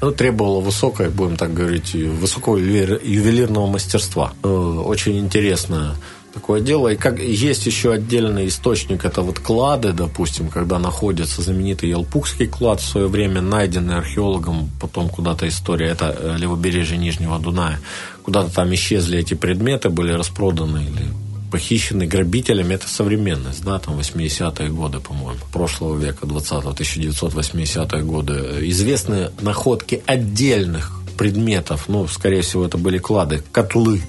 ну, требовало высокой, будем так говорить, высокого ювелирного мастерства. Очень интересно такое дело. И как есть еще отдельный источник, это вот клады, допустим, когда находится знаменитый Елпукский клад в свое время, найденный археологом, потом куда-то история, это э, левобережье Нижнего Дуная, куда-то там исчезли эти предметы, были распроданы или похищены грабителями, это современность, да, там 80-е годы, по-моему, прошлого века, 20-го, 1980-е годы. Известны находки отдельных предметов, ну, скорее всего, это были клады, котлы,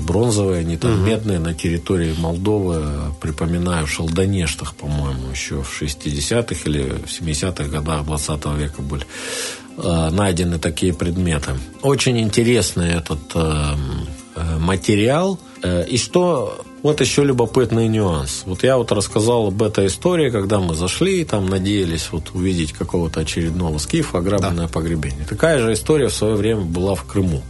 бронзовые, они там угу. медные на территории Молдовы. Припоминаю, в Шалдонештах, по-моему, еще в 60-х или в 70-х годах 20 века были э, найдены такие предметы. Очень интересный этот э, материал. И что вот еще любопытный нюанс. Вот я вот рассказал об этой истории, когда мы зашли, там надеялись вот увидеть какого-то очередного скифа, ограбленное да. погребение. Такая же история в свое время была в Крыму.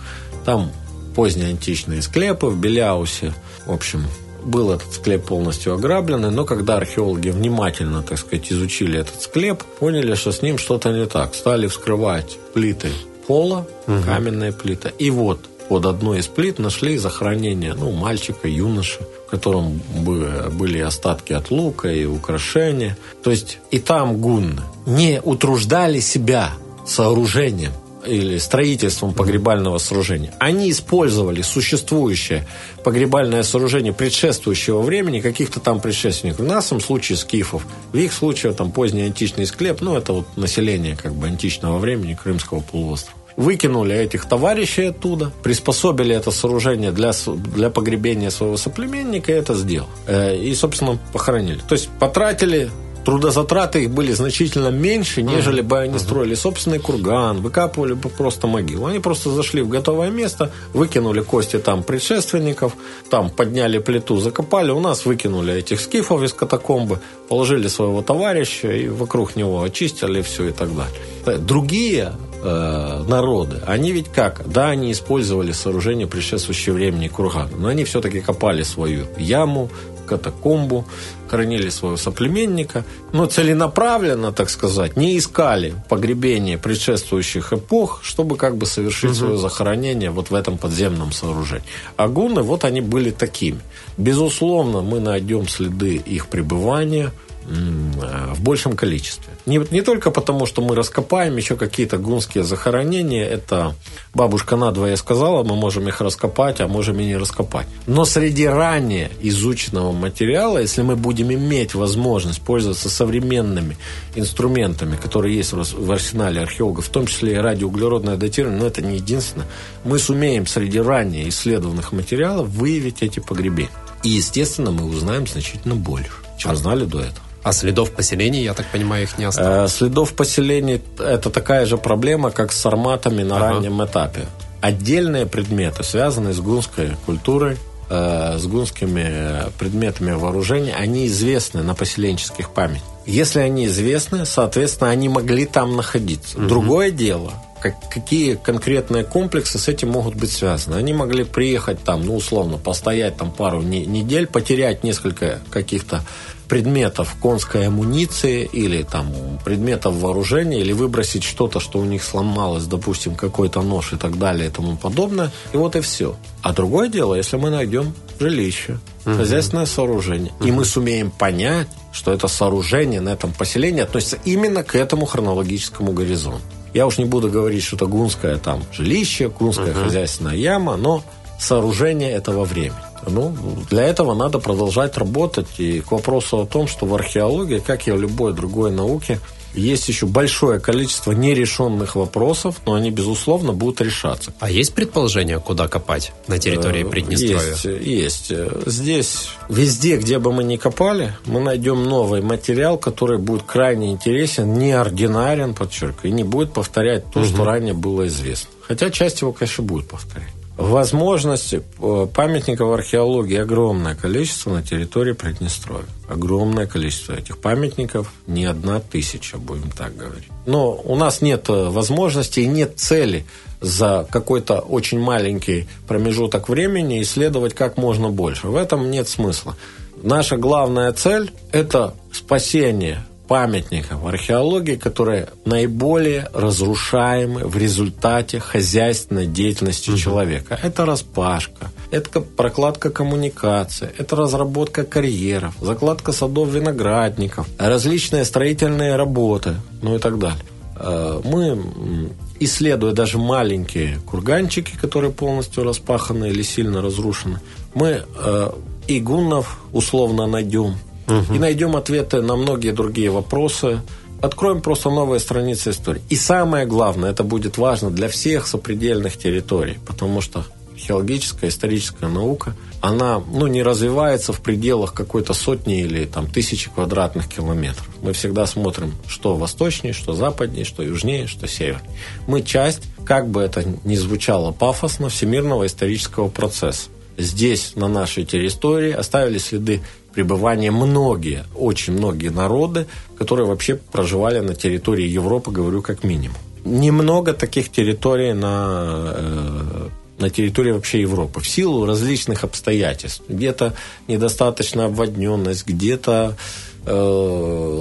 Там поздние античные склепы в Беляусе. В общем, был этот склеп полностью ограбленный, но когда археологи внимательно, так сказать, изучили этот склеп, поняли, что с ним что-то не так. Стали вскрывать плиты пола, угу. каменные плиты. И вот под одной из плит нашли захоронение ну, мальчика, юноши, в котором были остатки от лука и украшения. То есть и там гунны не утруждали себя сооружением или строительством погребального сооружения. Они использовали существующее погребальное сооружение предшествующего времени, каких-то там предшественников. В нашем случае скифов, в их случае там поздний античный склеп, ну это вот население как бы античного времени Крымского полуострова выкинули этих товарищей оттуда, приспособили это сооружение для, для погребения своего соплеменника и это сделал. Э, и, собственно, похоронили. То есть потратили трудозатраты их были значительно меньше, нежели бы они строили собственный курган, выкапывали бы просто могилу. Они просто зашли в готовое место, выкинули кости там предшественников, там подняли плиту, закопали, у нас выкинули этих скифов из катакомбы, положили своего товарища и вокруг него очистили все и так далее. Другие э, народы, они ведь как? Да, они использовали сооружение предшествующего времени кургана, но они все-таки копали свою яму, катакомбу, хоронили своего соплеменника, но целенаправленно, так сказать, не искали погребения предшествующих эпох, чтобы как бы совершить угу. свое захоронение вот в этом подземном сооружении. А гунны, вот они были такими. Безусловно, мы найдем следы их пребывания в большем количестве. Не, не только потому, что мы раскопаем еще какие-то гунские захоронения, это бабушка надвое сказала, мы можем их раскопать, а можем и не раскопать. Но среди ранее изученного материала, если мы будем иметь возможность пользоваться современными инструментами, которые есть в арсенале археологов, в том числе и радиоуглеродное датирование, но это не единственное, мы сумеем среди ранее исследованных материалов выявить эти погребения. И, естественно, мы узнаем значительно больше, чем знали до этого. А следов поселений, я так понимаю, их не осталось? Э, следов поселений – это такая же проблема, как с сарматами на ага. раннем этапе. Отдельные предметы, связанные с гунской культурой, э, с гунскими предметами вооружения, они известны на поселенческих памятниках. Если они известны, соответственно, они могли там находиться. Угу. Другое дело, как, какие конкретные комплексы с этим могут быть связаны. Они могли приехать там, ну, условно, постоять там пару не, недель, потерять несколько каких-то предметов конской амуниции или там предметов вооружения, или выбросить что-то, что у них сломалось, допустим, какой-то нож и так далее и тому подобное. И вот и все. А другое дело, если мы найдем жилище, угу. хозяйственное сооружение, угу. и мы сумеем понять, что это сооружение на этом поселении относится именно к этому хронологическому горизонту. Я уж не буду говорить, что это гунское там жилище, гунская угу. хозяйственная яма, но сооружение этого времени. Ну, для этого надо продолжать работать. И к вопросу о том, что в археологии, как и в любой другой науке, есть еще большое количество нерешенных вопросов, но они, безусловно, будут решаться. А есть предположение, куда копать на территории э, Приднестровья? Есть, есть. Здесь, везде, где бы мы ни копали, мы найдем новый материал, который будет крайне интересен, неординарен, подчеркиваю, и не будет повторять то, угу. что ранее было известно. Хотя часть его, конечно, будет повторять. Возможности э, памятников археологии огромное количество на территории Приднестровья. Огромное количество этих памятников, не одна тысяча, будем так говорить. Но у нас нет э, возможности и нет цели за какой-то очень маленький промежуток времени исследовать как можно больше. В этом нет смысла. Наша главная цель – это спасение памятников археологии, которые наиболее разрушаемы в результате хозяйственной деятельности угу. человека. Это распашка, это прокладка коммуникации, это разработка карьеров, закладка садов виноградников, различные строительные работы, ну и так далее. Э, мы, исследуя даже маленькие курганчики, которые полностью распаханы или сильно разрушены, мы э, и гуннов условно найдем, угу. и найдем ответы на многие другие вопросы. Откроем просто новые страницы истории. И самое главное, это будет важно для всех сопредельных территорий, потому что археологическая, историческая наука, она ну, не развивается в пределах какой-то сотни или там, тысячи квадратных километров. Мы всегда смотрим, что восточнее, что западнее, что южнее, что севернее. Мы часть, как бы это ни звучало пафосно, всемирного исторического процесса. Здесь, на нашей территории, оставили следы пребывания многие, очень многие народы, которые вообще проживали на территории Европы, говорю как минимум. Немного таких территорий на, э, на территории вообще Европы в силу различных обстоятельств. Где-то недостаточно обводненность, где-то э,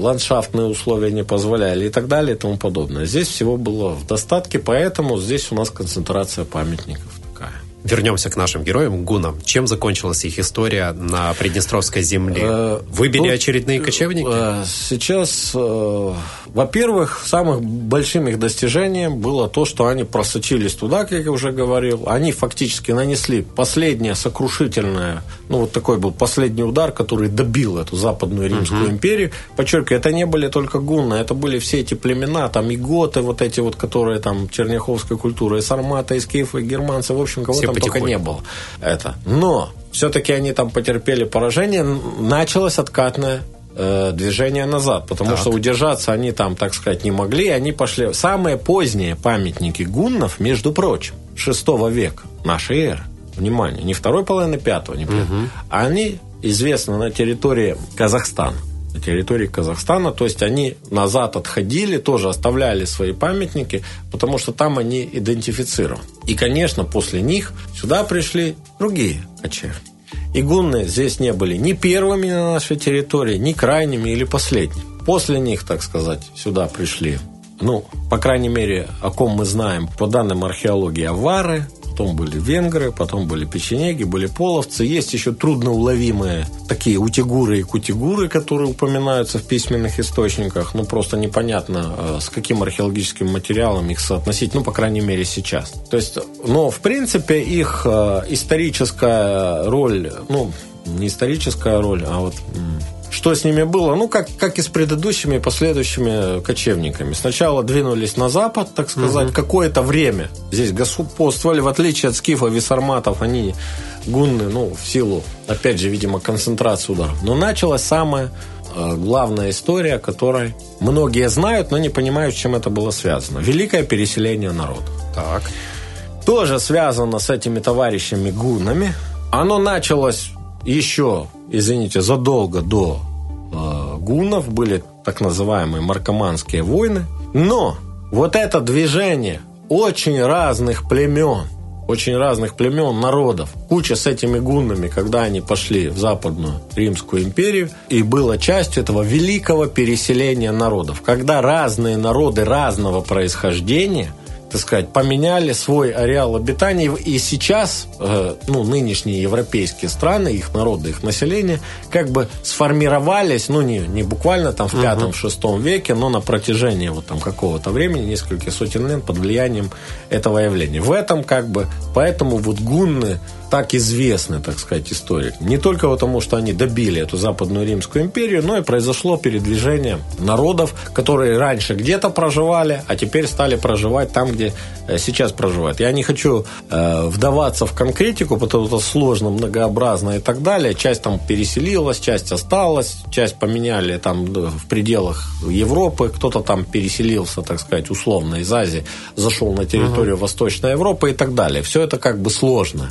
ландшафтные условия не позволяли и так далее и тому подобное. Здесь всего было в достатке, поэтому здесь у нас концентрация памятников вернемся к нашим героям, гунам. Чем закончилась их история на Приднестровской земле? Э, Выбили Тут, очередные кочевники? Э, сейчас, э, во-первых, самым большим их достижением было то, что они просочились туда, как я уже говорил. Они фактически нанесли последнее сокрушительное, ну вот такой был последний удар, который добил эту западную Римскую угу. империю. Подчеркиваю, это не были только гунны, это были все эти племена, там и готы, вот эти вот, которые там черняховской культуры, и сарматы, и скифы, и германцы, в общем, кого-то там только не было. Это. Но все-таки они там потерпели поражение, началось откатное э, движение назад, потому так. что удержаться они там, так сказать, не могли, они пошли. Самые поздние памятники гуннов, между прочим, 6 века нашей эры, внимание, не второй половины пятого, не угу. они известны на территории Казахстана на территории Казахстана. То есть они назад отходили, тоже оставляли свои памятники, потому что там они идентифицированы. И, конечно, после них сюда пришли другие кочевники. И гунны здесь не были ни первыми на нашей территории, ни крайними или последними. После них, так сказать, сюда пришли, ну, по крайней мере, о ком мы знаем, по данным археологии, авары, потом были венгры, потом были печенеги, были половцы. Есть еще трудноуловимые такие утигуры и кутигуры, которые упоминаются в письменных источниках. Ну, просто непонятно, э, с каким археологическим материалом их соотносить, ну, по крайней мере, сейчас. То есть, но, в принципе, их э, историческая роль, ну, не историческая роль, а вот что с ними было? Ну, как, как и с предыдущими и последующими кочевниками. Сначала двинулись на запад, так сказать, угу. какое-то время. Здесь господствовали, в отличие от скифов и сарматов, они гунны, ну, в силу, опять же, видимо, концентрации ударов. Но началась самая э, главная история, которой многие знают, но не понимают, с чем это было связано. Великое переселение народа. Так. Тоже связано с этими товарищами гуннами. Оно началось еще, извините, задолго до э, гуннов были так называемые маркоманские войны. Но вот это движение очень разных племен, очень разных племен, народов, куча с этими гуннами, когда они пошли в Западную Римскую империю, и было частью этого великого переселения народов, когда разные народы разного происхождения – так сказать, поменяли свой ареал обитания. И сейчас, э, ну, нынешние европейские страны, их народы, их население, как бы сформировались, ну, не, не буквально там в пятом-шестом веке, но на протяжении вот там какого-то времени, нескольких сотен лет, под влиянием этого явления. В этом как бы, поэтому вот гунны так известны, так сказать, историк. Не только потому, что они добили эту Западную Римскую империю, но и произошло передвижение народов, которые раньше где-то проживали, а теперь стали проживать там, где э, сейчас проживают. Я не хочу э, вдаваться в конкретику, потому что сложно, многообразно и так далее. Часть там переселилась, часть осталась, часть поменяли там в пределах Европы, кто-то там переселился, так сказать, условно из Азии, зашел на территорию uh-huh. Восточной Европы и так далее. Все это как бы сложно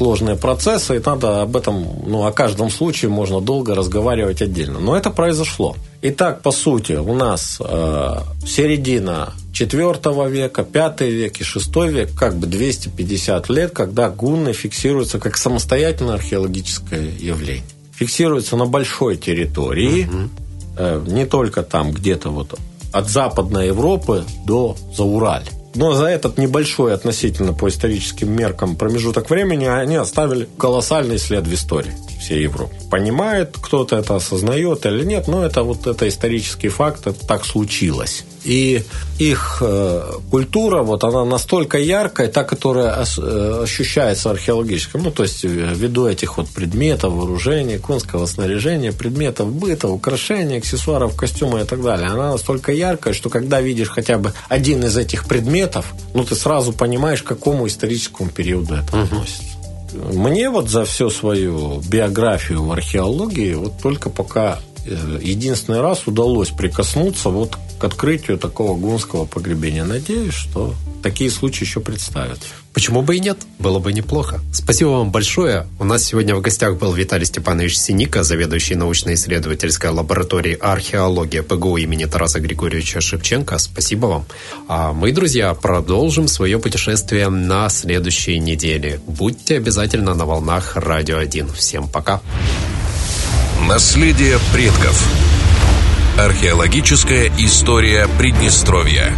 сложные процессы, и надо об этом, ну, о каждом случае можно долго разговаривать отдельно. Но это произошло. Итак, по сути, у нас э, середина IV века, V век и VI век, как бы 250 лет, когда гунны фиксируются как самостоятельное археологическое явление. Фиксируется на большой территории, угу. э, не только там где-то вот от Западной Европы до Заураль. Но за этот небольшой относительно по историческим меркам промежуток времени они оставили колоссальный след в истории всей Европы. Понимает кто-то это, осознает или нет, но это вот это исторический факт, это так случилось. И их э, культура, вот она настолько яркая, та, которая ос, э, ощущается археологически, ну, то есть ввиду этих вот предметов, вооружения, конского снаряжения, предметов быта, украшений, аксессуаров, костюма и так далее, она настолько яркая, что когда видишь хотя бы один из этих предметов, ну, ты сразу понимаешь, к какому историческому периоду это относится. Мне вот за всю свою биографию в археологии вот только пока единственный раз удалось прикоснуться вот к открытию такого гунского погребения. Надеюсь, что такие случаи еще представят. Почему бы и нет? Было бы неплохо. Спасибо вам большое. У нас сегодня в гостях был Виталий Степанович Синика, заведующий научно-исследовательской лабораторией археологии ПГУ имени Тараса Григорьевича Шевченко. Спасибо вам. А мы, друзья, продолжим свое путешествие на следующей неделе. Будьте обязательно на волнах Радио 1. Всем пока. Наследие предков. Археологическая история Приднестровья.